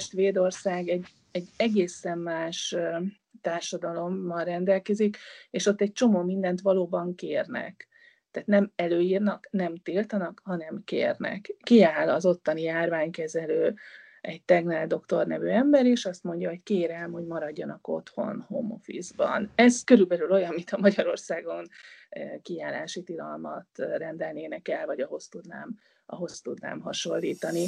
Svédország egy, egy egészen más társadalommal rendelkezik, és ott egy csomó mindent valóban kérnek. Tehát nem előírnak, nem tiltanak, hanem kérnek. Kiáll az ottani járványkezelő, egy Tegnell doktor nevű ember, és azt mondja, hogy kérem, hogy maradjanak otthon home office-ban. Ez körülbelül olyan, mint a Magyarországon kiállási tilalmat rendelnének el, vagy ahhoz tudnám, ahhoz tudnám hasonlítani.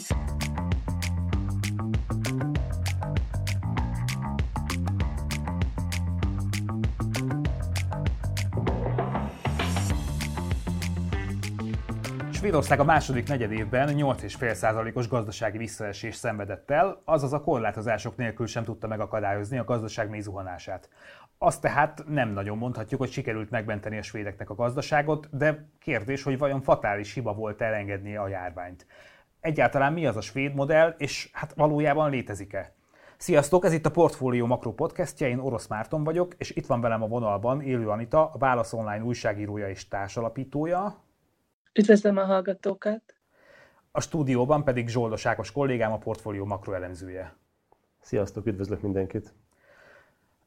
Svédország a második negyedévben 8,5%-os gazdasági visszaesés szenvedett el, azaz a korlátozások nélkül sem tudta megakadályozni a gazdaság mélyzuhanását. Azt tehát nem nagyon mondhatjuk, hogy sikerült megmenteni a svédeknek a gazdaságot, de kérdés, hogy vajon fatális hiba volt elengedni a járványt. Egyáltalán mi az a svéd modell, és hát valójában létezik-e? Sziasztok, ez itt a Portfólió Makro podcastja, én Orosz Márton vagyok, és itt van velem a vonalban Élő Anita, a Válasz Online újságírója és társalapítója. Üdvözlöm a hallgatókat! A stúdióban pedig Zsoldos Ákos kollégám, a portfólió makroelemzője. Sziasztok, üdvözlök mindenkit!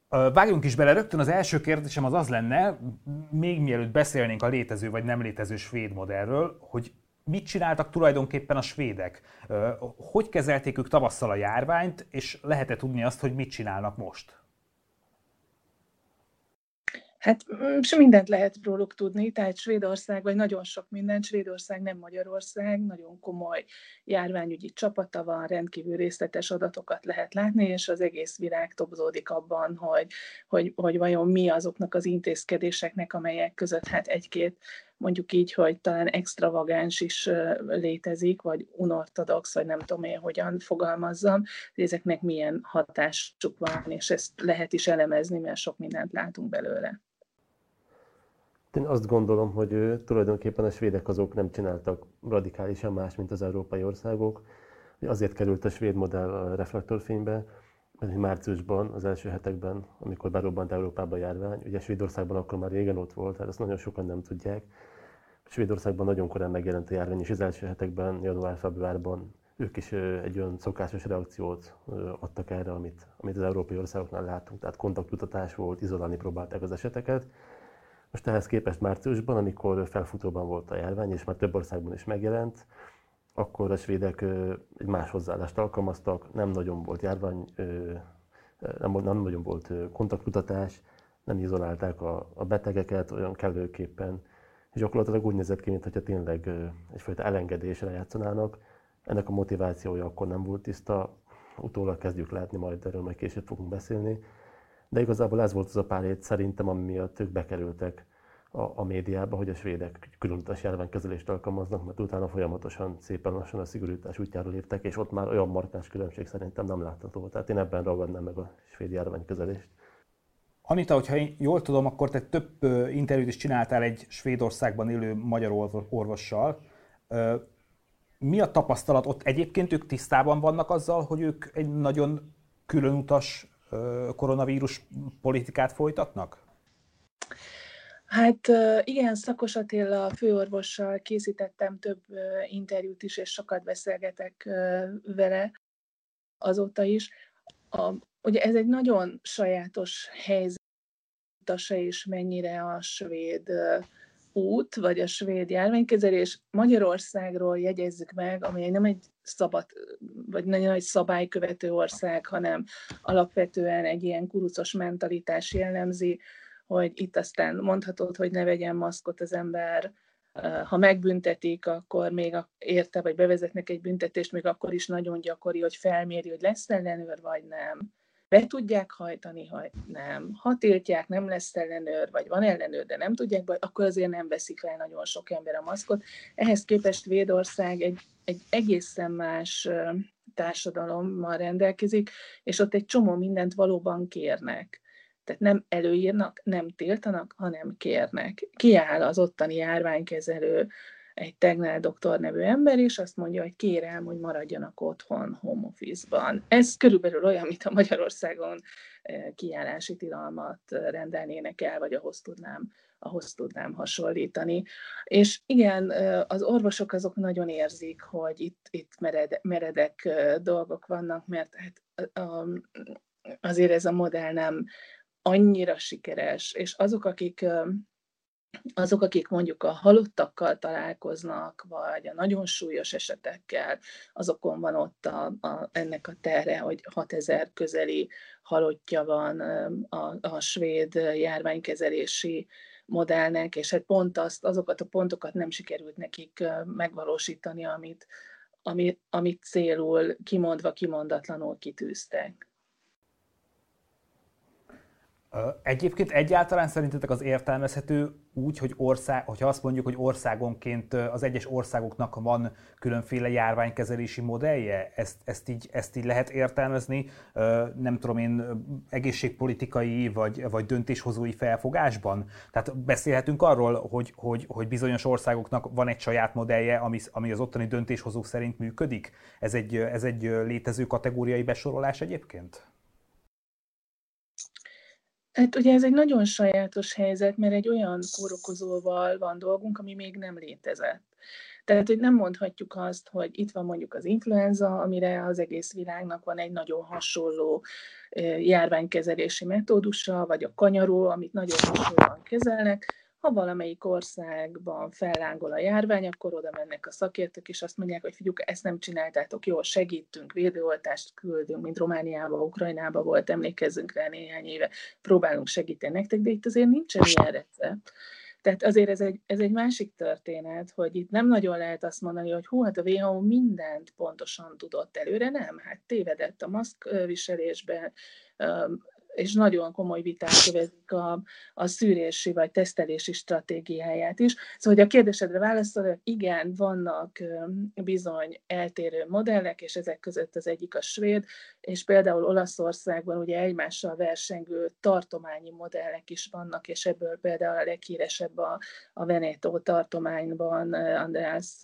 Vágjunk is bele, rögtön az első kérdésem az az lenne, még mielőtt beszélnénk a létező vagy nem létező svéd modellről, hogy mit csináltak tulajdonképpen a svédek? Hogy kezelték ők tavasszal a járványt, és lehet-e tudni azt, hogy mit csinálnak most? Hát és mindent lehet róluk tudni, tehát Svédország, vagy nagyon sok mindent, Svédország nem Magyarország, nagyon komoly járványügyi csapata van, rendkívül részletes adatokat lehet látni, és az egész világ tobzódik abban, hogy, hogy, hogy vajon mi azoknak az intézkedéseknek, amelyek között hát egy-két mondjuk így, hogy talán extravagáns is létezik, vagy unortodox, vagy nem tudom én hogyan fogalmazzam, hogy ezeknek milyen hatásuk van, és ezt lehet is elemezni, mert sok mindent látunk belőle. Én azt gondolom, hogy tulajdonképpen a svédek azok nem csináltak radikálisan más, mint az európai országok. Azért került a svéd modell a reflektorfénybe, mert márciusban, az első hetekben, amikor berobbant Európába a járvány, ugye Svédországban akkor már régen ott volt, tehát ezt nagyon sokan nem tudják. Svédországban nagyon korán megjelent a járvány, és az első hetekben, január-februárban ők is egy olyan szokásos reakciót adtak erre, amit, amit az európai országoknál látunk. Tehát kontaktutatás volt, izolálni próbálták az eseteket. Most ehhez képest márciusban, amikor felfutóban volt a járvány, és már több országban is megjelent, akkor a svédek egy más hozzáállást alkalmaztak, nem nagyon volt járvány, nem, nem nagyon volt kontaktkutatás, nem izolálták a, a betegeket olyan kellőképpen, és gyakorlatilag úgy nézett ki, mintha tényleg egyfajta elengedésre játszanának. Ennek a motivációja akkor nem volt tiszta, utólag kezdjük látni, majd erről majd később fogunk beszélni. De igazából ez volt az a pár hét szerintem, ami miatt ők bekerültek a, a médiába, hogy a svédek különutas járványkezelést alkalmaznak, mert utána folyamatosan szépen lassan a szigorítás útjára léptek, és ott már olyan markáns különbség szerintem nem látható. Tehát én ebben ragadnám meg a svéd járványkezelést. Anita, hogyha én jól tudom, akkor te több interjút is csináltál egy Svédországban élő magyar orvossal. Mi a tapasztalat ott? Egyébként ők tisztában vannak azzal, hogy ők egy nagyon különutas koronavírus politikát folytatnak? Hát igen, Szakos Attila főorvossal készítettem több interjút is, és sokat beszélgetek vele azóta is. A, ugye ez egy nagyon sajátos helyzet, se is mennyire a svéd út, vagy a svéd járványkezelés. Magyarországról jegyezzük meg, ami nem egy szabad, vagy nagyon egy szabálykövető ország, hanem alapvetően egy ilyen kurucos mentalitás jellemzi, hogy itt aztán mondhatod, hogy ne vegyen maszkot az ember, ha megbüntetik, akkor még érte, vagy bevezetnek egy büntetést, még akkor is nagyon gyakori, hogy felméri, hogy lesz ellenőr, vagy nem. Be tudják hajtani, ha nem. Ha tiltják, nem lesz ellenőr, vagy van ellenőr, de nem tudják, akkor azért nem veszik fel nagyon sok ember a maszkot. Ehhez képest Védország egy, egy egészen más társadalommal rendelkezik, és ott egy csomó mindent valóban kérnek. Tehát nem előírnak, nem tiltanak, hanem kérnek. Kiáll az ottani járványkezelő, egy Tegnell doktor nevű ember, és azt mondja, hogy kérem, hogy maradjanak otthon home office-ban. Ez körülbelül olyan, mint a Magyarországon kiállási tilalmat rendelnének el, vagy ahhoz tudnám ahhoz tudnám hasonlítani. És igen, az orvosok azok nagyon érzik, hogy itt, itt mered, meredek dolgok vannak, mert hát azért ez a modell nem annyira sikeres, és azok, akik azok, akik mondjuk a halottakkal találkoznak, vagy a nagyon súlyos esetekkel, azokon van ott a, a, ennek a terre, hogy 6000 közeli halottja van a, a svéd járványkezelési modellnek, és hát pont azt, azokat a pontokat nem sikerült nekik megvalósítani, amit, amit, amit célul kimondva, kimondatlanul kitűztek. Egyébként egyáltalán szerintetek az értelmezhető úgy, hogy ország, hogyha azt mondjuk, hogy országonként az egyes országoknak van különféle járványkezelési modellje, ezt, ezt, így, ezt így lehet értelmezni, nem tudom én, egészségpolitikai vagy, vagy döntéshozói felfogásban? Tehát beszélhetünk arról, hogy, hogy, hogy bizonyos országoknak van egy saját modellje, ami, ami az ottani döntéshozók szerint működik? Ez egy, ez egy létező kategóriai besorolás egyébként? Hát ugye ez egy nagyon sajátos helyzet, mert egy olyan kórokozóval van dolgunk, ami még nem létezett. Tehát, hogy nem mondhatjuk azt, hogy itt van mondjuk az influenza, amire az egész világnak van egy nagyon hasonló járványkezelési metódusa, vagy a kanyaró, amit nagyon hasonlóan kezelnek, ha valamelyik országban fellángol a járvány, akkor oda mennek a szakértők, és azt mondják, hogy figyelj, ezt nem csináltátok jól, segítünk, védőoltást küldünk, mint Romániába, Ukrajnába volt, emlékezzünk rá néhány éve, próbálunk segíteni nektek, de itt azért nincsen ilyen recept. Tehát azért ez egy, ez egy másik történet, hogy itt nem nagyon lehet azt mondani, hogy hú, hát a WHO mindent pontosan tudott előre, nem, hát tévedett a maszkviselésben, és nagyon komoly viták kövezik a, a szűrési vagy tesztelési stratégiáját is. Szóval, hogy a kérdésedre válaszolok, igen, vannak bizony eltérő modellek, és ezek között az egyik a svéd, és például Olaszországban ugye egymással versengő tartományi modellek is vannak, és ebből például a leghíresebb a, a Veneto tartományban András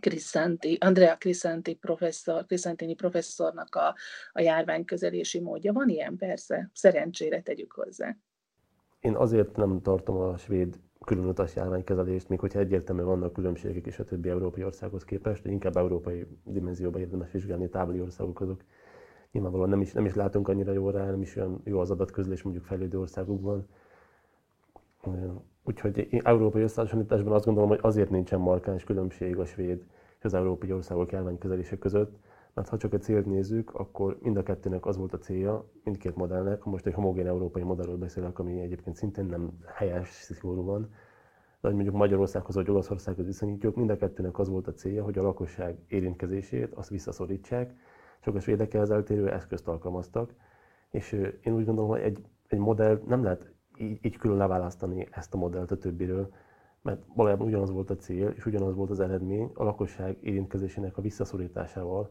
Crisanti, Andrea Crisanti professzor, Crisantini professzornak a, a járványközelési módja. Van ilyen persze, szerencsére tegyük hozzá. Én azért nem tartom a svéd különutas járványkezelést, még hogyha egyértelműen vannak különbségek is a többi európai országhoz képest, de inkább európai dimenzióban érdemes vizsgálni, távoli országok azok. Nyilvánvalóan nem is, nem is látunk annyira jól rá, nem is olyan jó az adatközlés mondjuk fejlődő országokban. Úgyhogy én európai összehasonlításban azt gondolom, hogy azért nincsen markáns különbség a svéd és az európai országok járványkezelése között, mert ha csak a célt nézzük, akkor mind a kettőnek az volt a célja, mindkét modellnek, most egy homogén európai modellről beszélek, ami egyébként szintén nem helyes szigorúan, de hogy mondjuk Magyarországhoz vagy Olaszországhoz viszonyítjuk, mind a kettőnek az volt a célja, hogy a lakosság érintkezését azt visszaszorítsák, csak a svédek eltérő eszközt alkalmaztak, és én úgy gondolom, hogy egy, egy modell nem lehet így, így külön leválasztani ezt a modellt a többiről, mert valójában ugyanaz volt a cél, és ugyanaz volt az eredmény, a lakosság érintkezésének a visszaszorításával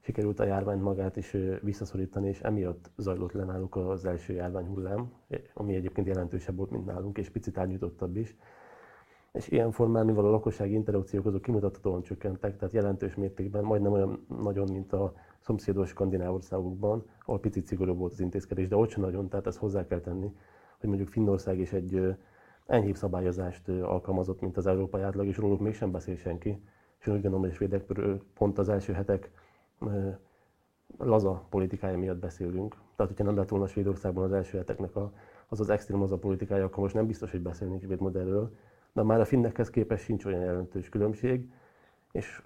sikerült a járványt magát is visszaszorítani, és emiatt zajlott le náluk az első járványhullám, ami egyébként jelentősebb volt, mint nálunk, és picit árnyújtottabb is. És ilyen formán, mivel a lakossági interakciók azok kimutathatóan csökkentek, tehát jelentős mértékben, majdnem olyan nagyon, mint a szomszédos skandináv országokban, ahol picit szigorúbb volt az intézkedés, de ott sem nagyon, tehát ezt hozzá kell tenni hogy mondjuk Finnország is egy enyhébb szabályozást alkalmazott, mint az európai átlag, és róluk mégsem beszél senki. És én úgy gondolom, hogy a svédek pont az első hetek laza politikája miatt beszélünk. Tehát, hogyha nem lett volna Svédországban az első heteknek a, az az extrém laza politikája, akkor most nem biztos, hogy beszélnénk svéd modellről. De már a finnekhez képest sincs olyan jelentős különbség, és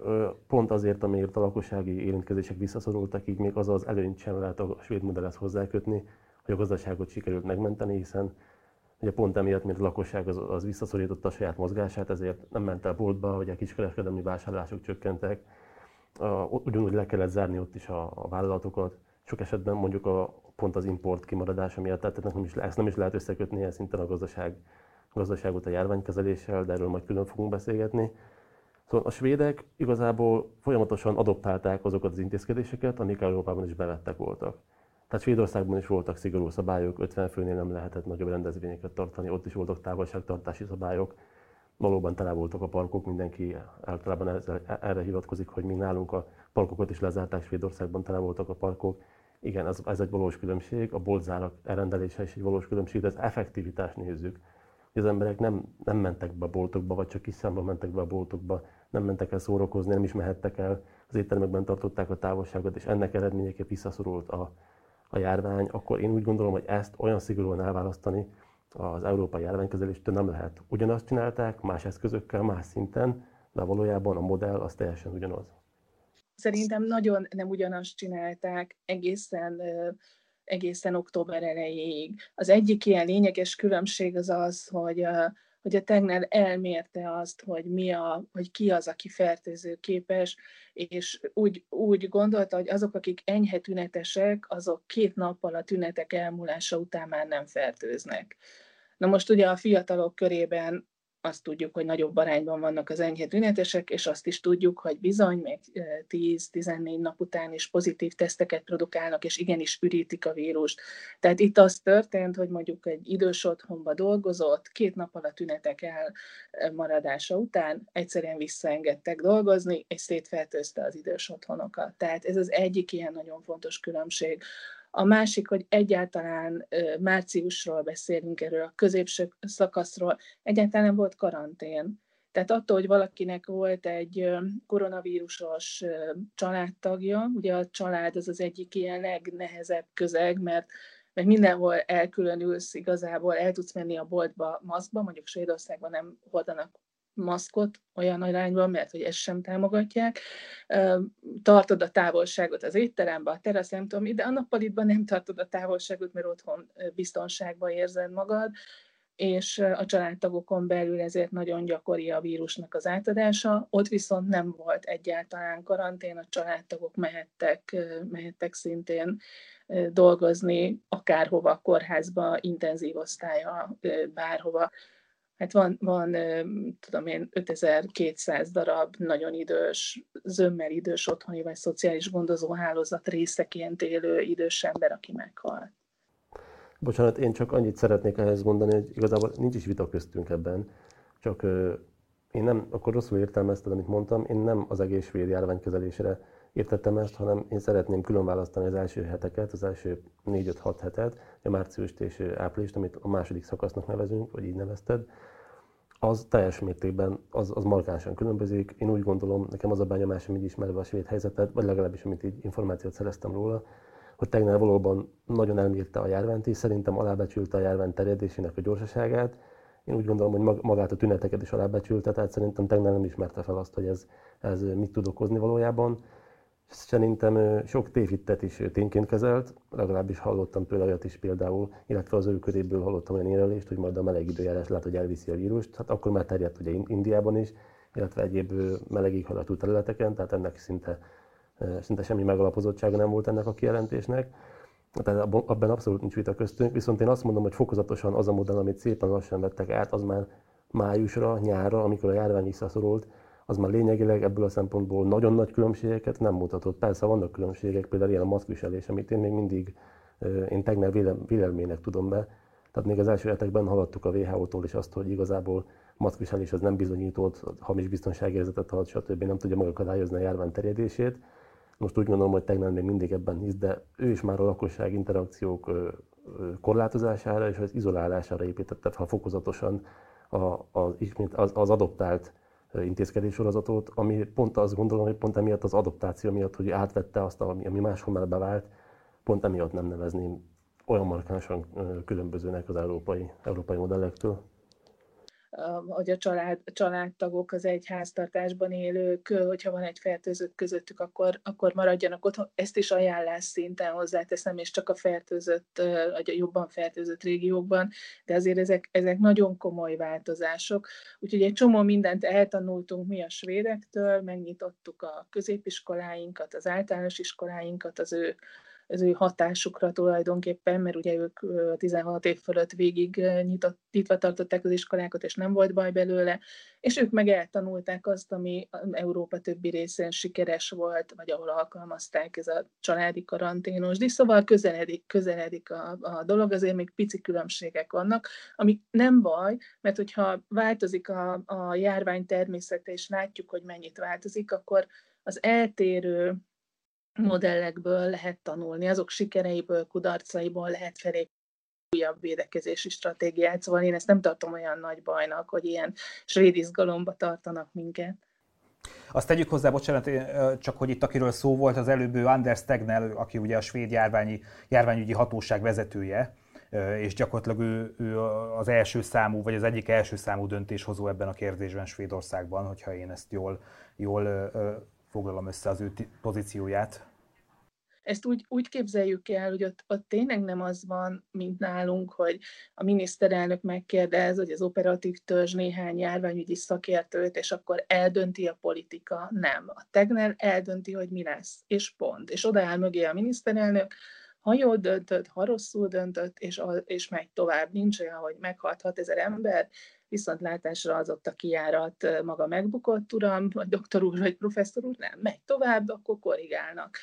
pont azért, amiért a lakossági érintkezések visszaszorultak, így még az az előnyt sem lehet a svéd modellhez hozzákötni, hogy a gazdaságot sikerült megmenteni, hiszen ugye pont emiatt, mint a lakosság az, az visszaszorította a saját mozgását, ezért nem ment el boltba, vagy a kiskereskedelmi vásárlások csökkentek. Ugyanúgy le kellett zárni ott is a, a vállalatokat. Sok esetben mondjuk a, pont az import kimaradása miatt, tehát nem is, ezt nem is lehet összekötni ilyen szinten a gazdaság, a gazdaságot a járványkezeléssel, de erről majd külön fogunk beszélgetni. Szóval a svédek igazából folyamatosan adoptálták azokat az intézkedéseket, amik Európában is bevettek voltak. Tehát Svédországban is voltak szigorú szabályok, 50 főnél nem lehetett nagyobb rendezvényeket tartani, ott is voltak távolságtartási szabályok. valóban tele voltak a parkok, mindenki általában ezzel, erre hivatkozik, hogy mi nálunk a parkokat is lezárták, Svédországban tele voltak a parkok. Igen, ez, ez egy valós különbség, a boltzárak elrendelése is egy valós különbség, de az effektivitást nézzük. Az emberek nem, nem mentek be a boltokba, vagy csak kis számban mentek be a boltokba, nem mentek el szórakozni, nem is mehettek el, az éttermekben tartották a távolságot, és ennek eredményeképp visszaszorult a, a járvány, akkor én úgy gondolom, hogy ezt olyan szigorúan elválasztani az európai járványkezeléstől nem lehet. Ugyanazt csinálták, más eszközökkel, más szinten, de valójában a modell az teljesen ugyanaz. Szerintem nagyon nem ugyanazt csinálták egészen egészen október elejéig. Az egyik ilyen lényeges különbség az az, hogy hogy a Tegnell elmérte azt, hogy, mi a, hogy ki az, aki fertőző képes, és úgy, úgy gondolta, hogy azok, akik enyhe tünetesek, azok két nappal a tünetek elmúlása után már nem fertőznek. Na most ugye a fiatalok körében azt tudjuk, hogy nagyobb arányban vannak az enyhe tünetesek, és azt is tudjuk, hogy bizony még 10-14 nap után is pozitív teszteket produkálnak, és igenis ürítik a vírust. Tehát itt az történt, hogy mondjuk egy idős otthonba dolgozott, két nap alatt tünetek elmaradása után egyszerűen visszaengedtek dolgozni, és szétfertőzte az idős otthonokat. Tehát ez az egyik ilyen nagyon fontos különbség a másik, hogy egyáltalán márciusról beszélünk erről, a középső szakaszról, egyáltalán nem volt karantén. Tehát attól, hogy valakinek volt egy koronavírusos családtagja, ugye a család az az egyik ilyen legnehezebb közeg, mert mert mindenhol elkülönülsz, igazából el tudsz menni a boltba maszkba, mondjuk Svédországban nem hordanak maszkot olyan arányban, mert hogy ezt sem támogatják. Tartod a távolságot az étteremben, a terasz, nem tudom, de a nappalitban nem tartod a távolságot, mert otthon biztonságban érzed magad, és a családtagokon belül ezért nagyon gyakori a vírusnak az átadása. Ott viszont nem volt egyáltalán karantén, a családtagok mehettek, mehettek szintén dolgozni, akárhova, kórházba, intenzív osztálya, bárhova hát van, van tudom én, 5200 darab nagyon idős, zömmel idős otthoni vagy szociális gondozó hálózat részeként élő idős ember, aki meghalt. Bocsánat, én csak annyit szeretnék ehhez mondani, hogy igazából nincs is vita köztünk ebben, csak én nem, akkor rosszul értelmezted, amit mondtam, én nem az egész svéd járványkezelésre értettem ezt, hanem én szeretném külön választani az első heteket, az első 4-5-6 hetet, a márciust és áprilist, amit a második szakasznak nevezünk, vagy így nevezted, az teljes mértékben, az, az markánsan különbözik. Én úgy gondolom, nekem az a benyomásom, így ismerve a svéd helyzetet, vagy legalábbis amit így információt szereztem róla, hogy tegnap valóban nagyon elmérte a járványt, és szerintem alábecsülte a járvány terjedésének a gyorsaságát. Én úgy gondolom, hogy magát a tüneteket is alábecsülte, tehát szerintem tegnap nem ismerte fel azt, hogy ez, ez mit tud okozni valójában. Szerintem sok tévhittet is tényként kezelt, legalábbis hallottam tőle olyat is például, illetve az ő köréből hallottam olyan érvelést, hogy majd a meleg időjárás lehet, hogy elviszi a vírust. Hát akkor már terjedt ugye Indiában is, illetve egyéb meleg éghajlatú területeken, tehát ennek szinte, szinte semmi megalapozottsága nem volt ennek a kijelentésnek. Tehát abban abszolút nincs vita köztünk, viszont én azt mondom, hogy fokozatosan az a modell, amit szépen lassan vettek át, az már májusra, nyárra, amikor a járvány visszaszorult, az már lényegileg ebből a szempontból nagyon nagy különbségeket nem mutatott. Persze vannak különbségek, például ilyen a maszkviselés, amit én még mindig, én tegnap vélelmének tudom be. Tehát még az első hetekben hallottuk a WHO-tól is azt, hogy igazából maszkviselés az nem bizonyított, hamis biztonságérzetet ad, stb. nem tudja megakadályozni a járvány terjedését. Most úgy gondolom, hogy tegnap még mindig ebben hisz, de ő is már a lakosság interakciók korlátozására és az izolálására építette fel fokozatosan az, az, az adoptált intézkedéssorozatot, ami pont azt gondolom, hogy pont emiatt az adaptáció miatt, hogy átvette azt, ami, ami máshol már bevált, pont emiatt nem nevezném olyan markánsan különbözőnek az európai, európai modellektől hogy a család, családtagok, az egy háztartásban élők, hogyha van egy fertőzött közöttük, akkor, akkor maradjanak otthon. Ezt is ajánlás szinten hozzáteszem, és csak a fertőzött, vagy a jobban fertőzött régiókban, de azért ezek, ezek nagyon komoly változások. Úgyhogy egy csomó mindent eltanultunk mi a svédektől, megnyitottuk a középiskoláinkat, az általános iskoláinkat az ő az ő hatásukra tulajdonképpen, mert ugye ők 16 év fölött végig nyitott, nyitva tartották az iskolákat, és nem volt baj belőle, és ők meg eltanulták azt, ami Európa többi részén sikeres volt, vagy ahol alkalmazták ez a családi karanténos, de szóval közeledik, közeledik a, a dolog, azért még pici különbségek vannak, ami nem baj, mert hogyha változik a, a járvány természete, és látjuk, hogy mennyit változik, akkor az eltérő modellekből lehet tanulni, azok sikereiből, kudarcaiból lehet felé újabb védekezési stratégiát, szóval én ezt nem tartom olyan nagy bajnak, hogy ilyen svéd izgalomba tartanak minket. Azt tegyük hozzá, bocsánat, csak hogy itt akiről szó volt, az előbb Anders Tegnell, aki ugye a svéd járványi, járványügyi hatóság vezetője, és gyakorlatilag ő, ő az első számú, vagy az egyik első számú döntéshozó ebben a kérdésben Svédországban, hogyha én ezt jól, jól foglalom össze az ő pozícióját. Ezt úgy, úgy képzeljük el, hogy ott, ott tényleg nem az van, mint nálunk, hogy a miniszterelnök megkérdez, hogy az operatív törzs néhány járványügyi szakértőt, és akkor eldönti a politika. Nem. A Tegner eldönti, hogy mi lesz, és pont. És odaáll mögé a miniszterelnök, ha jól döntött, ha rosszul döntött, és, a, és megy tovább. Nincs olyan, hogy meghalt 6000 ember, viszontlátásra az ott a kiárat maga megbukott, uram, vagy doktor úr, vagy professzor úr, nem, megy tovább, akkor korrigálnak.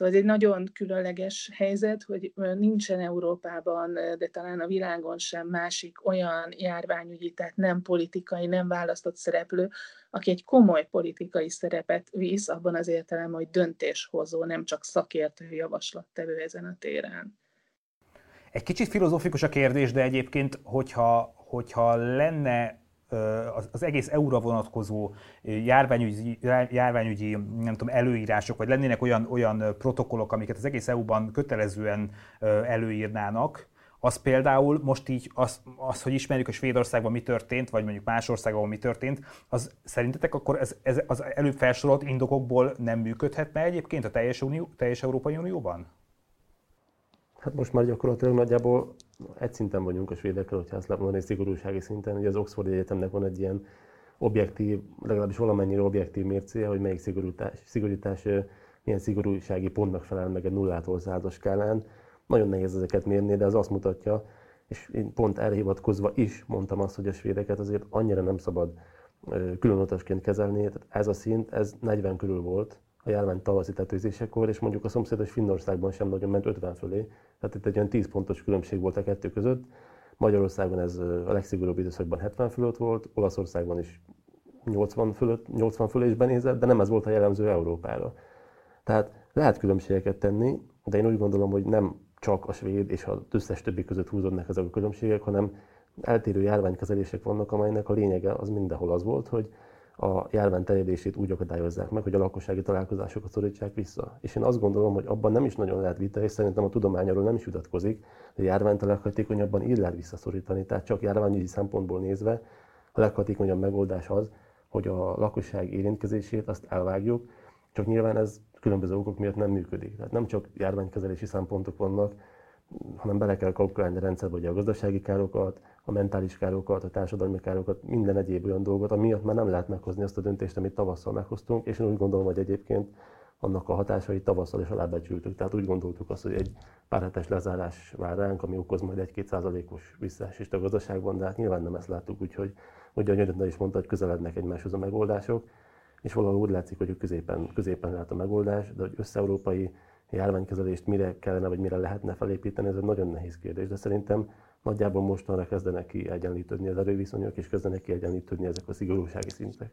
Szóval ez egy nagyon különleges helyzet, hogy nincsen Európában, de talán a világon sem másik olyan járványügyi, tehát nem politikai, nem választott szereplő, aki egy komoly politikai szerepet visz abban az értelemben, hogy döntéshozó, nem csak szakértő javaslattevő ezen a téren. Egy kicsit filozófikus a kérdés, de egyébként, hogyha, hogyha lenne az egész EU-ra vonatkozó járványügyi, járványügyi nem tudom, előírások, vagy lennének olyan, olyan protokollok, amiket az egész EU-ban kötelezően előírnának, az például most így, az, az, hogy ismerjük, hogy Svédországban mi történt, vagy mondjuk más országban mi történt, az szerintetek akkor ez, ez az előbb felsorolt indokokból nem működhetne egyébként a teljes, Unió, teljes Európai Unióban? Hát most már gyakorlatilag nagyjából egy szinten vagyunk a svédekkel, hogyha azt mondani szigorúsági szinten. Ugye az Oxford Egyetemnek van egy ilyen objektív, legalábbis valamennyire objektív mércéje, hogy melyik szigorítás, szigorítás milyen szigorúsági pontnak felel meg egy nullától százas skálán. Nagyon nehéz ezeket mérni, de az azt mutatja, és én pont erre hivatkozva is mondtam azt, hogy a svédeket azért annyira nem szabad különutasként kezelni. Tehát ez a szint, ez 40 körül volt, a járvány tavaszi tetőzésekor, és mondjuk a szomszédos Finnországban sem nagyon ment 50 fölé. Tehát itt egy olyan 10 pontos különbség volt a kettő között. Magyarországon ez a legszigorúbb időszakban 70 fölött volt, Olaszországban is 80 fölött, 80 fölé is benézett, de nem ez volt a jellemző Európára. Tehát lehet különbségeket tenni, de én úgy gondolom, hogy nem csak a svéd és az összes többi között húzódnak ezek a különbségek, hanem eltérő járványkezelések vannak, amelynek a lényege az mindenhol az volt, hogy a járvány terjedését úgy akadályozzák meg, hogy a lakossági találkozásokat szorítsák vissza. És én azt gondolom, hogy abban nem is nagyon lehet vita, és szerintem a tudomány arról nem is vitatkozik, hogy a járványt a leghatékonyabban így lehet visszaszorítani. Tehát csak járványügyi szempontból nézve a leghatékonyabb megoldás az, hogy a lakosság érintkezését azt elvágjuk, csak nyilván ez különböző okok miatt nem működik. Tehát nem csak járványkezelési szempontok vannak, hanem bele kell kalkulálni a rendszerbe hogy a gazdasági károkat, a mentális károkat, a társadalmi károkat, minden egyéb olyan dolgot, amiatt már nem lehet meghozni azt a döntést, amit tavasszal meghoztunk, és én úgy gondolom, hogy egyébként annak a hatásait tavasszal is alábecsültük. Tehát úgy gondoltuk azt, hogy egy pár hetes lezárás vár ránk, ami okoz majd egy-két százalékos visszaesést a gazdaságban, de hát nyilván nem ezt láttuk, úgyhogy, hogy a Nyöredne is mondta, hogy közelednek egymáshoz a megoldások, és valahol úgy látszik, hogy középen, középen lehet a megoldás, de hogy összeurópai járványkezelést mire kellene, vagy mire lehetne felépíteni, ez egy nagyon nehéz kérdés, de szerintem nagyjából mostanra kezdenek ki egyenlítődni az erőviszonyok, és kezdenek ki egyenlítődni ezek a szigorúsági szintek.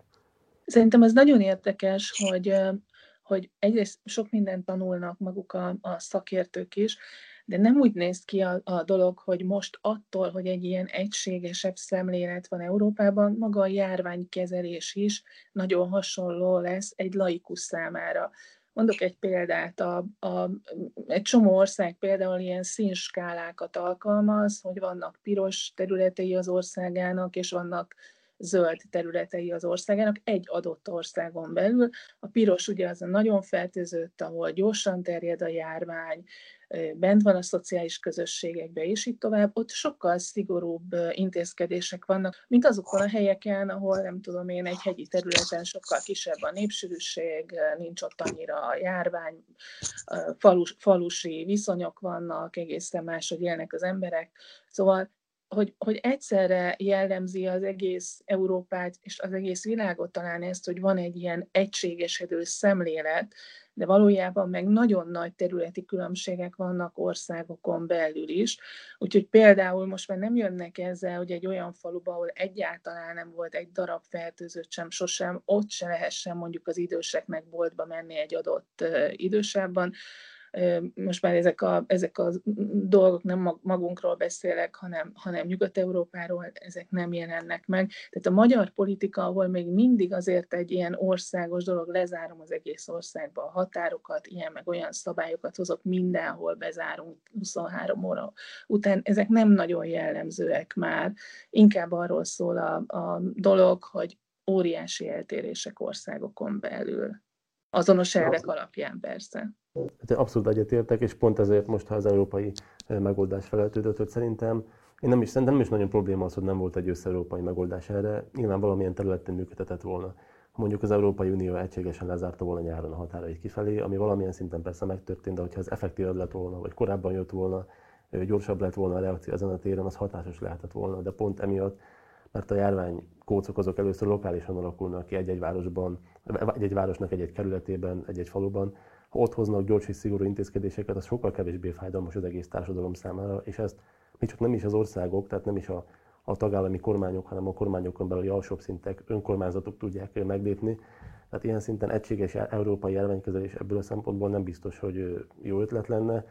Szerintem ez nagyon érdekes, hogy, hogy egyrészt sok mindent tanulnak maguk a, a szakértők is, de nem úgy néz ki a, a dolog, hogy most attól, hogy egy ilyen egységesebb szemlélet van Európában, maga a járványkezelés is nagyon hasonló lesz egy laikus számára. Mondok egy példát, a, a, egy csomó ország például ilyen színskálákat alkalmaz, hogy vannak piros területei az országának, és vannak zöld területei az országának egy adott országon belül. A piros ugye az a nagyon fertőzött, ahol gyorsan terjed a járvány, bent van a szociális közösségekbe, és így tovább, ott sokkal szigorúbb intézkedések vannak, mint azokon a helyeken, ahol nem tudom én, egy hegyi területen sokkal kisebb a népsűrűség, nincs ott annyira a járvány, falus, falusi viszonyok vannak, egészen máshogy élnek az emberek. Szóval hogy, hogy egyszerre jellemzi az egész Európát és az egész világot talán ezt, hogy van egy ilyen egységesedő szemlélet, de valójában meg nagyon nagy területi különbségek vannak országokon belül is. Úgyhogy például most már nem jönnek ezzel, hogy egy olyan faluba, ahol egyáltalán nem volt egy darab fertőzött sem, sosem, ott se lehessen mondjuk az időseknek boltba menni egy adott idősában, most már ezek a, ezek a dolgok nem magunkról beszélek, hanem, hanem Nyugat-Európáról, ezek nem jelennek meg. Tehát a magyar politika, ahol még mindig azért egy ilyen országos dolog, lezárom az egész országba a határokat, ilyen meg olyan szabályokat hozok, mindenhol bezárunk 23 óra után, ezek nem nagyon jellemzőek már. Inkább arról szól a, a dolog, hogy óriási eltérések országokon belül. Azonos elvek alapján persze. Hát abszolút egyetértek, és pont ezért most, ha az európai megoldás feleltődött, hogy szerintem én nem is, szerintem nem is nagyon probléma az, hogy nem volt egy összeurópai megoldás erre. Nyilván valamilyen területen működhetett volna. Mondjuk az Európai Unió egységesen lezárta volna nyáron a határait kifelé, ami valamilyen szinten persze megtörtént, de hogyha ez effektív lett volna, vagy korábban jött volna, gyorsabb lett volna a reakció ezen a téren, az hatásos lehetett volna. De pont emiatt, mert a járvány kócok azok először lokálisan alakulnak ki egy-egy városban, egy-egy városnak egy-egy kerületében, egy-egy faluban, ha ott hoznak gyors és szigorú intézkedéseket, az sokkal kevésbé fájdalmas az egész társadalom számára, és ezt mi csak nem is az országok, tehát nem is a, a tagállami kormányok, hanem a kormányokon belüli alsóbb szintek, önkormányzatok tudják meglépni. Tehát ilyen szinten egységes európai járványkezelés ebből a szempontból nem biztos, hogy jó ötlet lenne.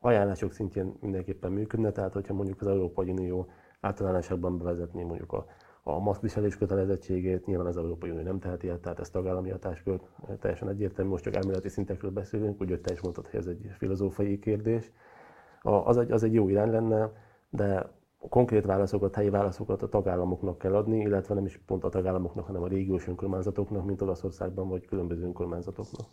Ajánlások szintjén mindenképpen működne, tehát hogyha mondjuk az Európai Unió általánosságban bevezetné mondjuk a a maszkviselés kötelezettségét nyilván az Európai Unió nem teheti el, tehát ezt tagállami hatáskör teljesen egyértelmű, most csak elméleti szintekről beszélünk, úgy, te is mondtad, hogy ez egy filozófiai kérdés. Az egy, az egy jó irány lenne, de a konkrét válaszokat, helyi válaszokat a tagállamoknak kell adni, illetve nem is pont a tagállamoknak, hanem a régiós önkormányzatoknak, mint Olaszországban, vagy különböző önkormányzatoknak.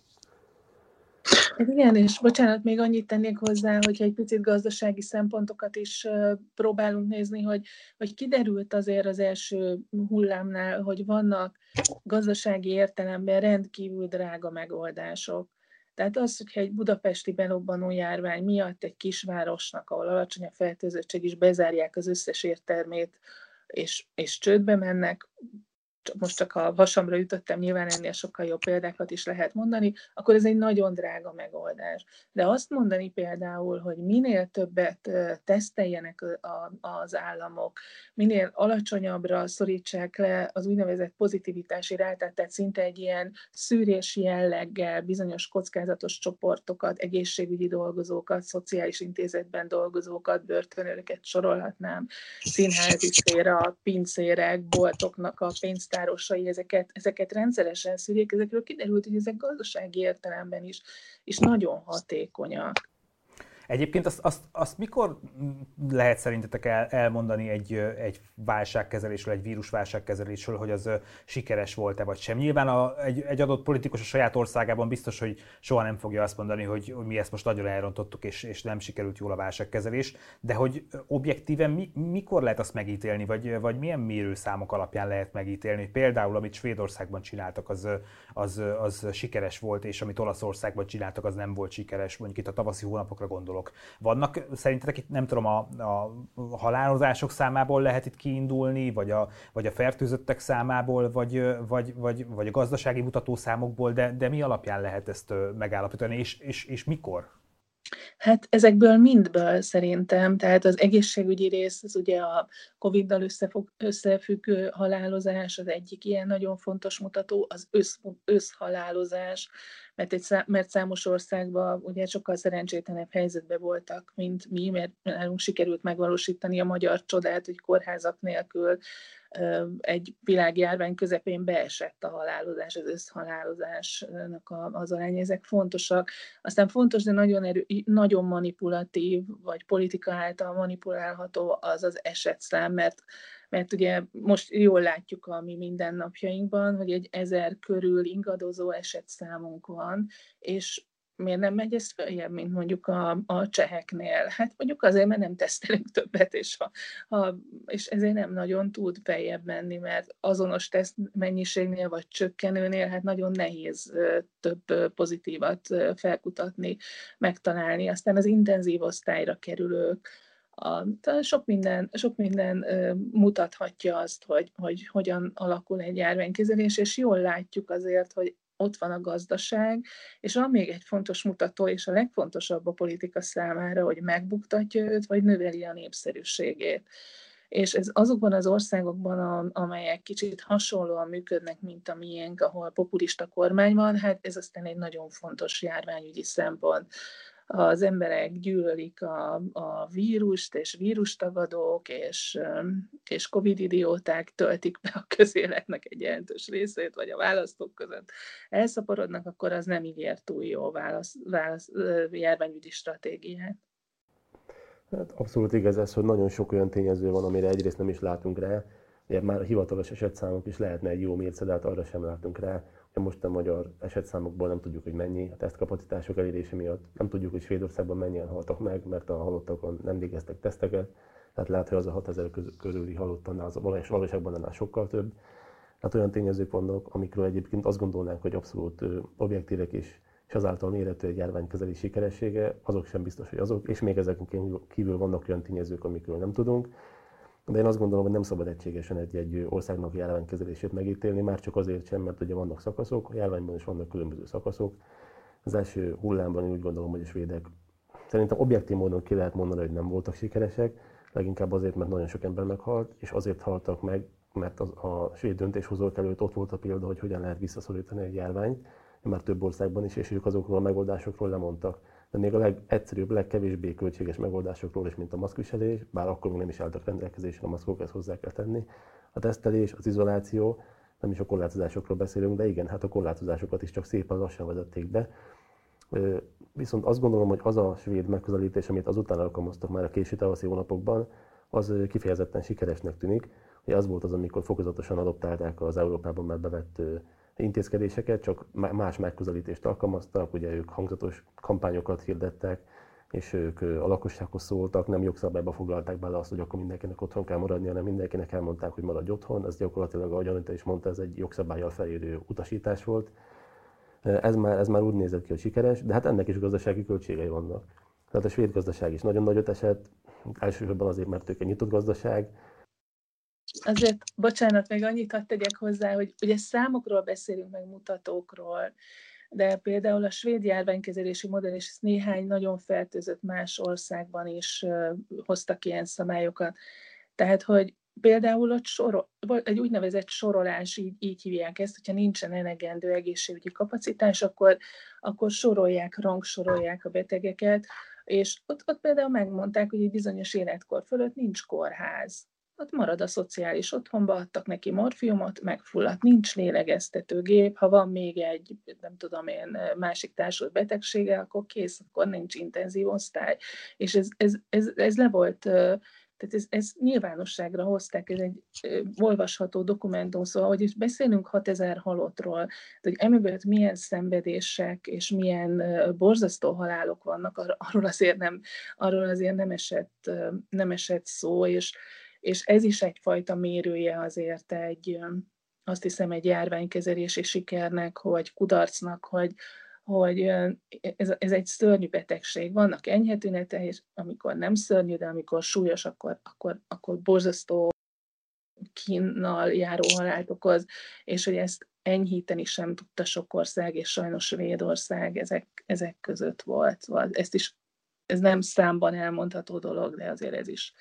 Igen, és bocsánat, még annyit tennék hozzá, hogy egy picit gazdasági szempontokat is próbálunk nézni, hogy, hogy kiderült azért az első hullámnál, hogy vannak gazdasági értelemben rendkívül drága megoldások. Tehát az, hogyha egy budapesti belobbanó járvány miatt egy kisvárosnak, ahol alacsony a fertőzöttség is bezárják az összes értelmét, és, és csődbe mennek, most csak a vasamra ütöttem, nyilván ennél sokkal jobb példákat is lehet mondani, akkor ez egy nagyon drága megoldás. De azt mondani például, hogy minél többet teszteljenek az államok, minél alacsonyabbra szorítsák le az úgynevezett pozitivitási rátát, tehát szinte egy ilyen szűrés jelleggel bizonyos kockázatos csoportokat, egészségügyi dolgozókat, szociális intézetben dolgozókat, börtönőröket sorolhatnám, színházi széra, pincérek, boltoknak a pénzt pénztárosai ezeket, ezeket rendszeresen szűrjék, ezekről kiderült, hogy ezek gazdasági értelemben is, is nagyon hatékonyak. Egyébként azt, azt, azt mikor lehet szerintetek el, elmondani egy, egy válságkezelésről, egy vírusválságkezelésről, hogy az sikeres volt-e vagy sem? Nyilván a, egy, egy adott politikus a saját országában biztos, hogy soha nem fogja azt mondani, hogy, hogy mi ezt most nagyon elrontottuk, és, és nem sikerült jól a válságkezelés, de hogy objektíven mi, mikor lehet azt megítélni, vagy, vagy milyen mérőszámok alapján lehet megítélni? Például, amit Svédországban csináltak, az, az, az sikeres volt, és amit Olaszországban csináltak, az nem volt sikeres, mondjuk itt a tavaszi hónapokra gondol gondolok. Vannak szerintetek itt, nem tudom, a, a halálozások számából lehet itt kiindulni, vagy a, vagy a fertőzöttek számából, vagy, vagy, vagy, vagy a gazdasági mutatószámokból, de, de mi alapján lehet ezt megállapítani, és, és, és mikor? Hát ezekből mindből szerintem, tehát az egészségügyi rész, az ugye a Covid-dal összefüggő halálozás, az egyik ilyen nagyon fontos mutató, az össz, összhalálozás, mert, egy szá, mert számos országban ugye sokkal szerencsétlenebb helyzetben voltak, mint mi, mert nálunk sikerült megvalósítani a magyar csodát, hogy kórházak nélkül egy világjárvány közepén beesett a halálozás, az összhalálozásnak az arány, ezek fontosak. Aztán fontos, de nagyon, erő, nagyon manipulatív, vagy politika által manipulálható az az esetszám, mert mert ugye most jól látjuk a mi mindennapjainkban, hogy egy ezer körül ingadozó esetszámunk van, és miért nem megy ez följebb, mint mondjuk a, a cseheknél? Hát mondjuk azért, mert nem tesztelünk többet, és, ha, ha, és ezért nem nagyon tud feljebb menni, mert azonos teszt mennyiségnél vagy csökkenőnél hát nagyon nehéz több pozitívat felkutatni, megtalálni. Aztán az intenzív osztályra kerülők, a, sok minden, sok minden mutathatja azt, hogy, hogy hogyan alakul egy járványkezelés, és jól látjuk azért, hogy ott van a gazdaság, és van még egy fontos mutató, és a legfontosabb a politika számára, hogy megbuktatja őt, vagy növeli a népszerűségét. És ez azokban az országokban, amelyek kicsit hasonlóan működnek, mint a miénk, ahol populista kormány van, hát ez aztán egy nagyon fontos járványügyi szempont az emberek gyűlölik a, a vírust, és vírustagadók, és, és covid idióták töltik be a közéletnek egy jelentős részét, vagy a választók között elszaporodnak, akkor az nem ígér túl jó válasz, válasz, járványügyi stratégiát. Hát abszolút igaz ez, hogy nagyon sok olyan tényező van, amire egyrészt nem is látunk rá. Ugye már a hivatalos esetszámok is lehetne egy jó mérce, de hát arra sem látunk rá most a magyar esetszámokból nem tudjuk, hogy mennyi a tesztkapacitások elérése miatt. Nem tudjuk, hogy Svédországban mennyien haltak meg, mert a halottakon nem végeztek teszteket. Tehát lehet, hogy az a 6000 körüli halott annál, az valóságban annál sokkal több. Hát olyan tényezők vannak, amikről egyébként azt gondolnánk, hogy abszolút objektívek is, és azáltal mérhető egy járványkezeli sikeressége, azok sem biztos, hogy azok, és még ezeken kívül vannak olyan tényezők, amikről nem tudunk. De én azt gondolom, hogy nem szabad egységesen egy-egy országnak járványkezelését megítélni, már csak azért sem, mert ugye vannak szakaszok, a járványban is vannak különböző szakaszok. Az első hullámban én úgy gondolom, hogy a svédek szerintem objektív módon ki lehet mondani, hogy nem voltak sikeresek, leginkább azért, mert nagyon sok ember meghalt, és azért haltak meg, mert az, a svéd döntéshozók előtt ott volt a példa, hogy hogyan lehet visszaszorítani egy járványt, már több országban is, és ők azokról a megoldásokról lemondtak de még a legegyszerűbb, legkevésbé költséges megoldásokról is, mint a maszkviselés, bár akkor még nem is álltak rendelkezésre a maszkok, ezt hozzá kell tenni. A tesztelés, az izoláció, nem is a korlátozásokról beszélünk, de igen, hát a korlátozásokat is csak szépen lassan vezették be. Viszont azt gondolom, hogy az a svéd megközelítés, amit azután alkalmaztak már a késő tavaszi hónapokban, az kifejezetten sikeresnek tűnik. Ugye az volt az, amikor fokozatosan adoptálták az Európában már bevett intézkedéseket, csak más megközelítést alkalmaztak, ugye ők hangzatos kampányokat hirdettek, és ők a lakossághoz szóltak, nem jogszabályba foglalták bele azt, hogy akkor mindenkinek otthon kell maradni, hanem mindenkinek elmondták, hogy maradj otthon. Ez gyakorlatilag, ahogy Anita is mondta, ez egy jogszabályjal felérő utasítás volt. Ez már, ez már úgy nézett ki, hogy sikeres, de hát ennek is gazdasági költségei vannak. Tehát a svéd gazdaság is nagyon nagyot esett, elsősorban azért, mert ők egy nyitott gazdaság, Azért, bocsánat, még annyit hadd tegyek hozzá, hogy ugye számokról beszélünk, meg mutatókról, de például a svéd járványkezelési modell és néhány nagyon fertőzött más országban is hoztak ilyen szabályokat. Tehát, hogy például ott sorol, egy úgynevezett sorolás, így, így hívják ezt, hogyha nincsen elegendő egészségügyi kapacitás, akkor, akkor sorolják, rangsorolják a betegeket, és ott, ott például megmondták, hogy egy bizonyos életkor fölött nincs kórház ott marad a szociális otthonba, adtak neki morfiumot, megfulladt, nincs lélegeztetőgép, ha van még egy, nem tudom én, másik társult betegsége, akkor kész, akkor nincs intenzív osztály. És ez, ez, ez, ez le volt, tehát ez, ez nyilvánosságra hozták, ez egy olvasható dokumentum, szóval, hogy is beszélünk 6000 halottról, hogy emögött milyen szenvedések és milyen borzasztó halálok vannak, arról azért nem, arról azért nem esett, nem esett szó, és, és ez is egyfajta mérője azért egy, azt hiszem, egy járványkezelési sikernek, vagy kudarcnak, hogy, hogy ez, ez egy szörnyű betegség. Vannak enyhe tünetei, és amikor nem szörnyű, de amikor súlyos, akkor, akkor, akkor borzasztó kínnal járó halált okoz, és hogy ezt enyhíteni sem tudta sok ország, és sajnos Svédország ezek, ezek között volt. Szóval ezt is ez nem számban elmondható dolog, de azért ez is,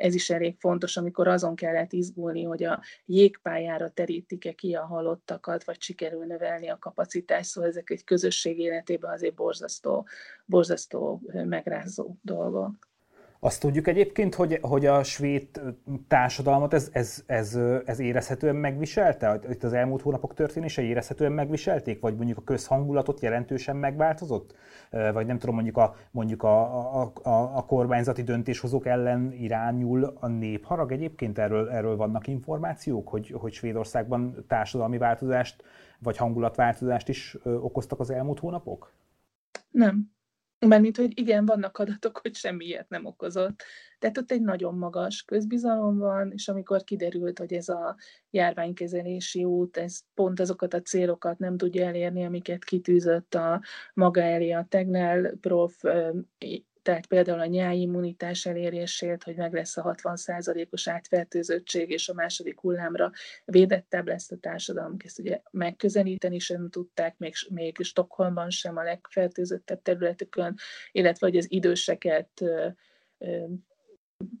ez is elég fontos, amikor azon kellett izgulni, hogy a jégpályára terítik-e ki a halottakat, vagy sikerül növelni a kapacitást, szóval ezek egy közösség életében azért borzasztó, borzasztó megrázó dolgok. Azt tudjuk egyébként, hogy, hogy a svéd társadalmat ez, ez, ez, ez érezhetően megviselte? Itt az elmúlt hónapok történése érezhetően megviselték? Vagy mondjuk a közhangulatot jelentősen megváltozott? Vagy nem tudom, mondjuk a, mondjuk a, a, a, a kormányzati döntéshozók ellen irányul a népharag egyébként? Erről, erről vannak információk, hogy, hogy Svédországban társadalmi változást vagy hangulatváltozást is okoztak az elmúlt hónapok? Nem. Mármint, hogy igen, vannak adatok, hogy semmi ilyet nem okozott. Tehát ott egy nagyon magas közbizalom van, és amikor kiderült, hogy ez a járványkezelési út, ez pont azokat a célokat nem tudja elérni, amiket kitűzött a maga elé a Tegnell prof, tehát például a nyári immunitás elérését, hogy meg lesz a 60%-os átfertőzöttség, és a második hullámra védettebb lesz a társadalom, ezt ugye megközelíteni sem tudták, még, még Stockholmban sem a legfertőzöttebb területükön, illetve hogy az időseket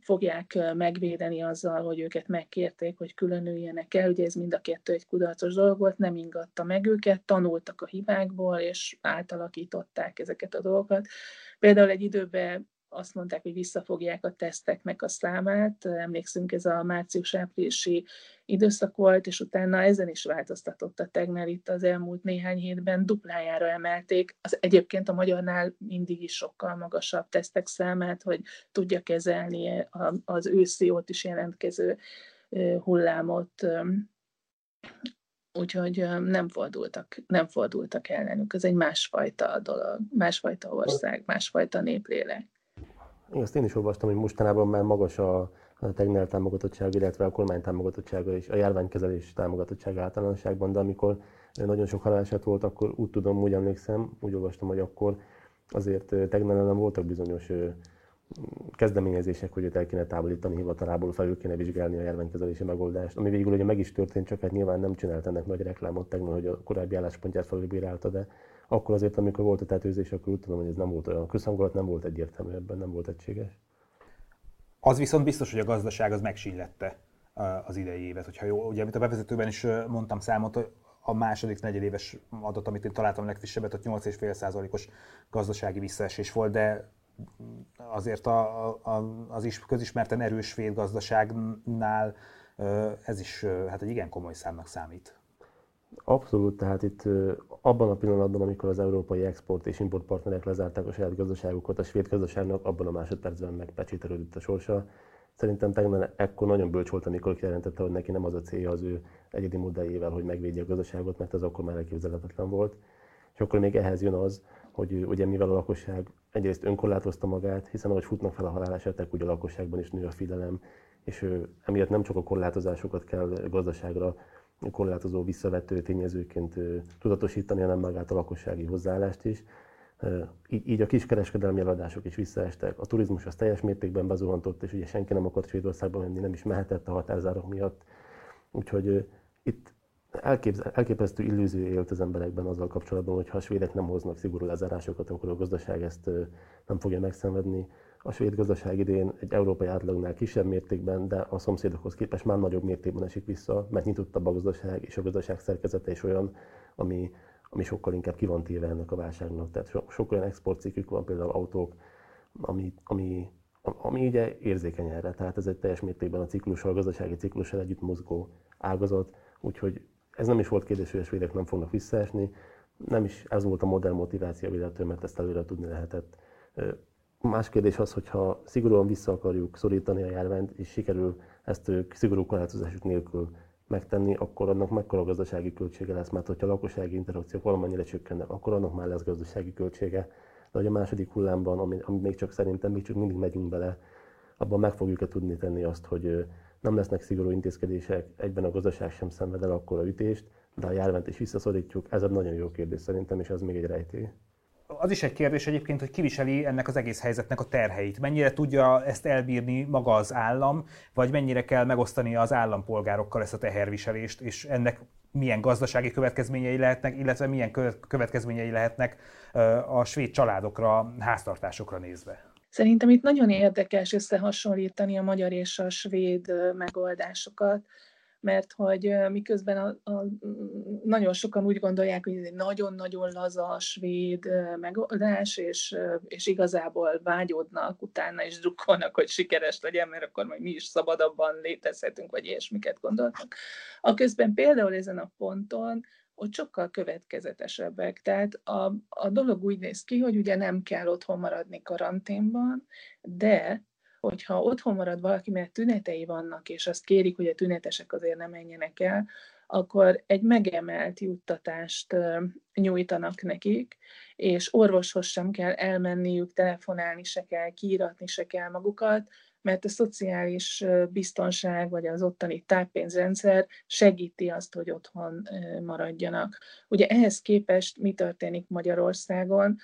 fogják megvédeni azzal, hogy őket megkérték, hogy különüljenek el. Ugye ez mind a kettő egy kudarcos dolog volt, nem ingatta meg őket, tanultak a hibákból, és átalakították ezeket a dolgokat. Például egy időben azt mondták, hogy visszafogják a teszteknek a számát. Emlékszünk, ez a március-áprilisi időszak volt, és utána ezen is változtatott a Tegnell itt az elmúlt néhány hétben, duplájára emelték. Az egyébként a magyarnál mindig is sokkal magasabb tesztek számát, hogy tudja kezelni az őszi ott is jelentkező hullámot úgyhogy nem fordultak, nem fordultak ellenük. Ez egy másfajta dolog, másfajta ország, másfajta néplélek. Én azt én is olvastam, hogy mostanában már magas a, a Tegnell támogatottság, illetve a kormány támogatottsága és a járványkezelés támogatottsága általánosságban, de amikor nagyon sok haláleset volt, akkor úgy tudom, úgy emlékszem, úgy olvastam, hogy akkor azért Tegnell nem voltak bizonyos kezdeményezések, hogy őt el kéne távolítani hivatalából, felül kéne vizsgálni a járványkezelési megoldást, ami végül ugye meg is történt, csak hát nyilván nem csinált ennek nagy reklámot tegnap, hogy a korábbi álláspontját felülbírálta, de akkor azért, amikor volt a tetőzés, akkor úgy tudom, hogy ez nem volt olyan, közhangulat nem volt egyértelmű ebben, nem volt egységes. Az viszont biztos, hogy a gazdaság az megsillette az idei évet. Hogyha jó, ugye, amit a bevezetőben is mondtam számot, a második negyedéves adat, amit én találtam legfrissebbet, ott 8,5%-os gazdasági visszaesés volt, de azért a, a, az is közismerten erős svéd gazdaságnál ez is hát egy igen komoly számnak számít. Abszolút, tehát itt abban a pillanatban, amikor az európai export és import partnerek lezárták a saját gazdaságukat, a svéd gazdaságnak abban a másodpercben megpecsételődött a sorsa. Szerintem tegnap ekkor nagyon bölcs volt, amikor kijelentette, hogy neki nem az a célja az ő egyedi modelljével, hogy megvédje a gazdaságot, mert ez akkor már elképzelhetetlen volt. És akkor még ehhez jön az, hogy ugye mivel a lakosság egyrészt önkorlátozta magát, hiszen ahogy futnak fel a halálesetek, ugye a lakosságban is nő a félelem, és emiatt nem csak a korlátozásokat kell gazdaságra korlátozó visszavető tényezőként tudatosítani, hanem magát a lakossági hozzáállást is. Így, a kiskereskedelmi eladások is visszaestek, a turizmus az teljes mértékben bezuhantott, és ugye senki nem akart Svédországba menni, nem is mehetett a határzárok miatt. Úgyhogy itt elképesztő illúzió élt az emberekben azzal kapcsolatban, hogy ha a svédek nem hoznak szigorú lezárásokat, akkor a gazdaság ezt nem fogja megszenvedni. A svéd gazdaság idén egy európai átlagnál kisebb mértékben, de a szomszédokhoz képest már nagyobb mértékben esik vissza, mert nyitottabb a gazdaság, és a gazdaság szerkezete is olyan, ami, ami sokkal inkább ki van téve ennek a válságnak. Tehát so, sok olyan exportcikkük van, például autók, ami, ami, ami ugye érzékeny erre. Tehát ez egy teljes mértékben a ciklussal, a gazdasági ciklussal együtt mozgó ágazat, úgyhogy ez nem is volt kérdés, hogy a svédek nem fognak visszaesni, nem is ez volt a modern motiváció illetve, mert ezt előre tudni lehetett. Más kérdés az, hogyha szigorúan vissza akarjuk szorítani a járványt, és sikerül ezt ők szigorú korlátozásuk nélkül megtenni, akkor annak mekkora gazdasági költsége lesz, mert hogyha a lakossági interakciók valamennyire csökkennek, akkor annak már lesz gazdasági költsége. De hogy a második hullámban, ami, ami még csak szerintem még csak mindig megyünk bele, abban meg fogjuk-e tudni tenni azt, hogy nem lesznek szigorú intézkedések, egyben a gazdaság sem szenved el akkor a ütést, de a járványt is visszaszorítjuk, ez egy nagyon jó kérdés szerintem, és ez még egy rejtély. Az is egy kérdés egyébként, hogy kiviseli ennek az egész helyzetnek a terheit. Mennyire tudja ezt elbírni maga az állam, vagy mennyire kell megosztani az állampolgárokkal ezt a teherviselést, és ennek milyen gazdasági következményei lehetnek, illetve milyen következményei lehetnek a svéd családokra, háztartásokra nézve. Szerintem itt nagyon érdekes összehasonlítani a magyar és a svéd megoldásokat. Mert hogy miközben a, a, nagyon sokan úgy gondolják, hogy ez egy nagyon-nagyon laza svéd megoldás, és, és igazából vágyódnak utána, és drukkolnak, hogy sikeres legyen, mert akkor majd mi is szabadabban létezhetünk, vagy ilyesmiket gondoltak. A közben például ezen a ponton ott sokkal következetesebbek. Tehát a, a dolog úgy néz ki, hogy ugye nem kell otthon maradni karanténban, de hogyha otthon marad valaki, mert tünetei vannak, és azt kérik, hogy a tünetesek azért nem menjenek el, akkor egy megemelt juttatást nyújtanak nekik, és orvoshoz sem kell elmenniük, telefonálni se kell, kiíratni se kell magukat, mert a szociális biztonság vagy az ottani táppénzrendszer segíti azt, hogy otthon maradjanak. Ugye ehhez képest mi történik Magyarországon?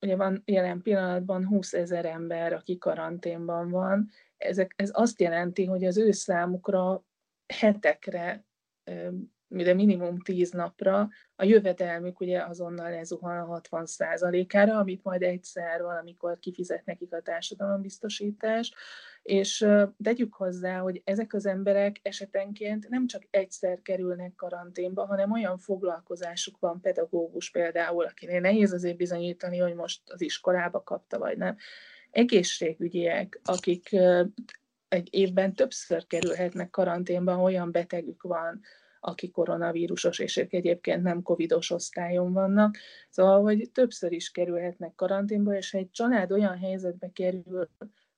Ugye van jelen pillanatban 20 ezer ember, aki karanténban van. Ezek, ez azt jelenti, hogy az ő számukra hetekre de minimum 10 napra, a jövedelmük ugye azonnal lezuhan a 60 ára amit majd egyszer valamikor kifizet nekik a társadalombiztosítás, és tegyük hozzá, hogy ezek az emberek esetenként nem csak egyszer kerülnek karanténba, hanem olyan foglalkozásuk van, pedagógus például, akinél nehéz azért bizonyítani, hogy most az iskolába kapta, vagy nem. Egészségügyiek, akik egy évben többször kerülhetnek karanténba, olyan betegük van, aki koronavírusos, és ők egyébként nem covidos osztályon vannak. Szóval, hogy többször is kerülhetnek karanténba, és egy család olyan helyzetbe kerül,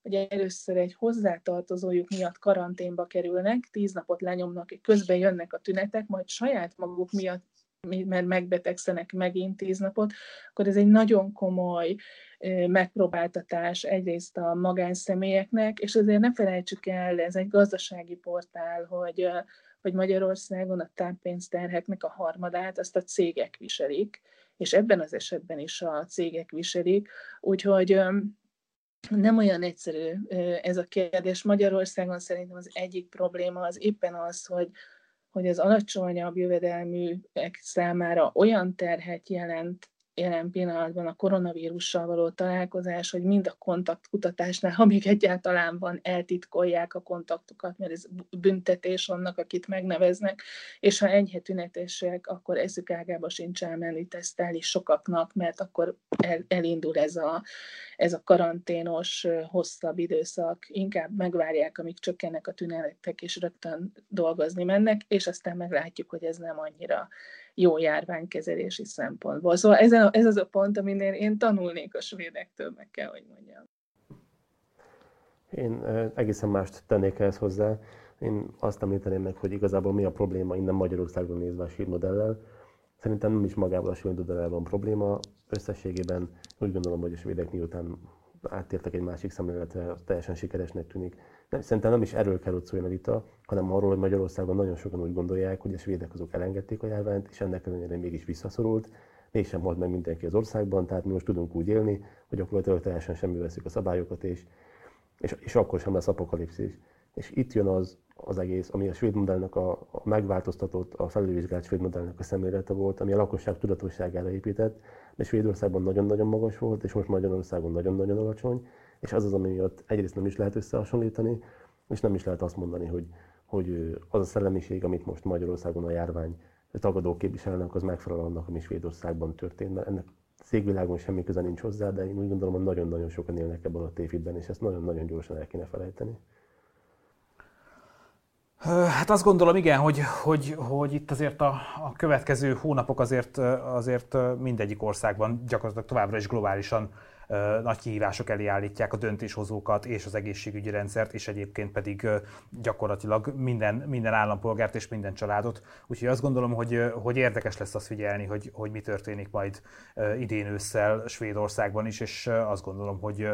hogy először egy hozzátartozójuk miatt karanténba kerülnek, tíz napot lenyomnak, közben jönnek a tünetek, majd saját maguk miatt mert megbetegszenek megint tíz napot, akkor ez egy nagyon komoly megpróbáltatás egyrészt a magánszemélyeknek, és azért ne felejtsük el, ez egy gazdasági portál, hogy hogy Magyarországon a táppénzterheknek a harmadát azt a cégek viselik, és ebben az esetben is a cégek viselik, úgyhogy nem olyan egyszerű ez a kérdés. Magyarországon szerintem az egyik probléma az éppen az, hogy, hogy az alacsonyabb jövedelműek számára olyan terhet jelent jelen pillanatban a koronavírussal való találkozás, hogy mind a kontaktkutatásnál, ha még egyáltalán van, eltitkolják a kontaktokat, mert ez büntetés annak, akit megneveznek, és ha enyhe tünetesek, akkor ezük ágába sincs elmenni tesztelni sokaknak, mert akkor el, elindul ez a, ez a karanténos, hosszabb időszak. Inkább megvárják, amíg csökkennek a tünetek, és rögtön dolgozni mennek, és aztán meglátjuk, hogy ez nem annyira jó járványkezelési szempontból. Szóval ez, az a pont, aminél én tanulnék a svédektől, meg kell, hogy mondjam. Én egészen mást tennék ehhez hozzá. Én azt említeném meg, hogy igazából mi a probléma innen Magyarországon nézve a sírmodellel. Szerintem nem is magával a sírmodellel van probléma. Összességében úgy gondolom, hogy a svédek miután áttértek egy másik szemléletre, teljesen sikeresnek tűnik. Nem, szerintem nem is erről kell, hogy szóljon a vita, hanem arról, hogy Magyarországon nagyon sokan úgy gondolják, hogy a svédek azok elengedték a járványt, és ennek ellenére mégis visszaszorult, mégsem halt meg mindenki az országban, tehát mi most tudunk úgy élni, hogy gyakorlatilag teljesen semmi veszik a szabályokat, és, és, és akkor sem lesz apokalipszis. És itt jön az, az egész, ami a svéd modellnek a, a megváltoztatott, a felülvizsgált svéd modellnek a szemlélete volt, ami a lakosság tudatosságára épített, de Svédországban nagyon-nagyon magas volt, és most Magyarországon nagyon-nagyon alacsony, és az az, ami miatt egyrészt nem is lehet összehasonlítani, és nem is lehet azt mondani, hogy, hogy az a szellemiség, amit most Magyarországon a járvány tagadók képviselnek, az megfelel annak, ami Svédországban történt, mert ennek szégvilágon semmi köze nincs hozzá, de én úgy gondolom, hogy nagyon-nagyon sokan élnek ebben a tévhitben, és ezt nagyon-nagyon gyorsan el kéne felejteni. Hát azt gondolom, igen, hogy, hogy, hogy itt azért a, a következő hónapok azért, azért mindegyik országban gyakorlatilag továbbra is globálisan nagy kihívások elé állítják a döntéshozókat és az egészségügyi rendszert, és egyébként pedig gyakorlatilag minden, minden állampolgárt és minden családot. Úgyhogy azt gondolom, hogy, hogy érdekes lesz azt figyelni, hogy, hogy mi történik majd idén ősszel Svédországban is, és azt gondolom, hogy,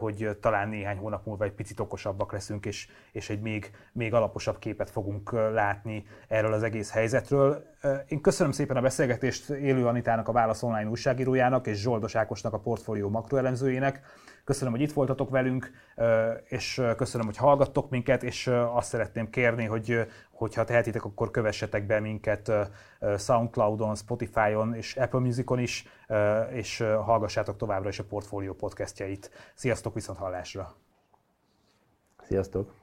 hogy talán néhány hónap múlva egy picit okosabbak leszünk, és, és egy még, még alaposabb képet fogunk látni erről az egész helyzetről. Én köszönöm szépen a beszélgetést Élő Anitának, a Válasz Online újságírójának, és Zsoldos Ákosnak, a portfólió makroelemzőjének. Köszönöm, hogy itt voltatok velünk, és köszönöm, hogy hallgattok minket, és azt szeretném kérni, hogy hogyha tehetitek, akkor kövessetek be minket Soundcloudon, Spotify-on és Apple Musicon is, és hallgassátok továbbra is a Portfolio podcastjait. Sziasztok, viszont hallásra! Sziasztok!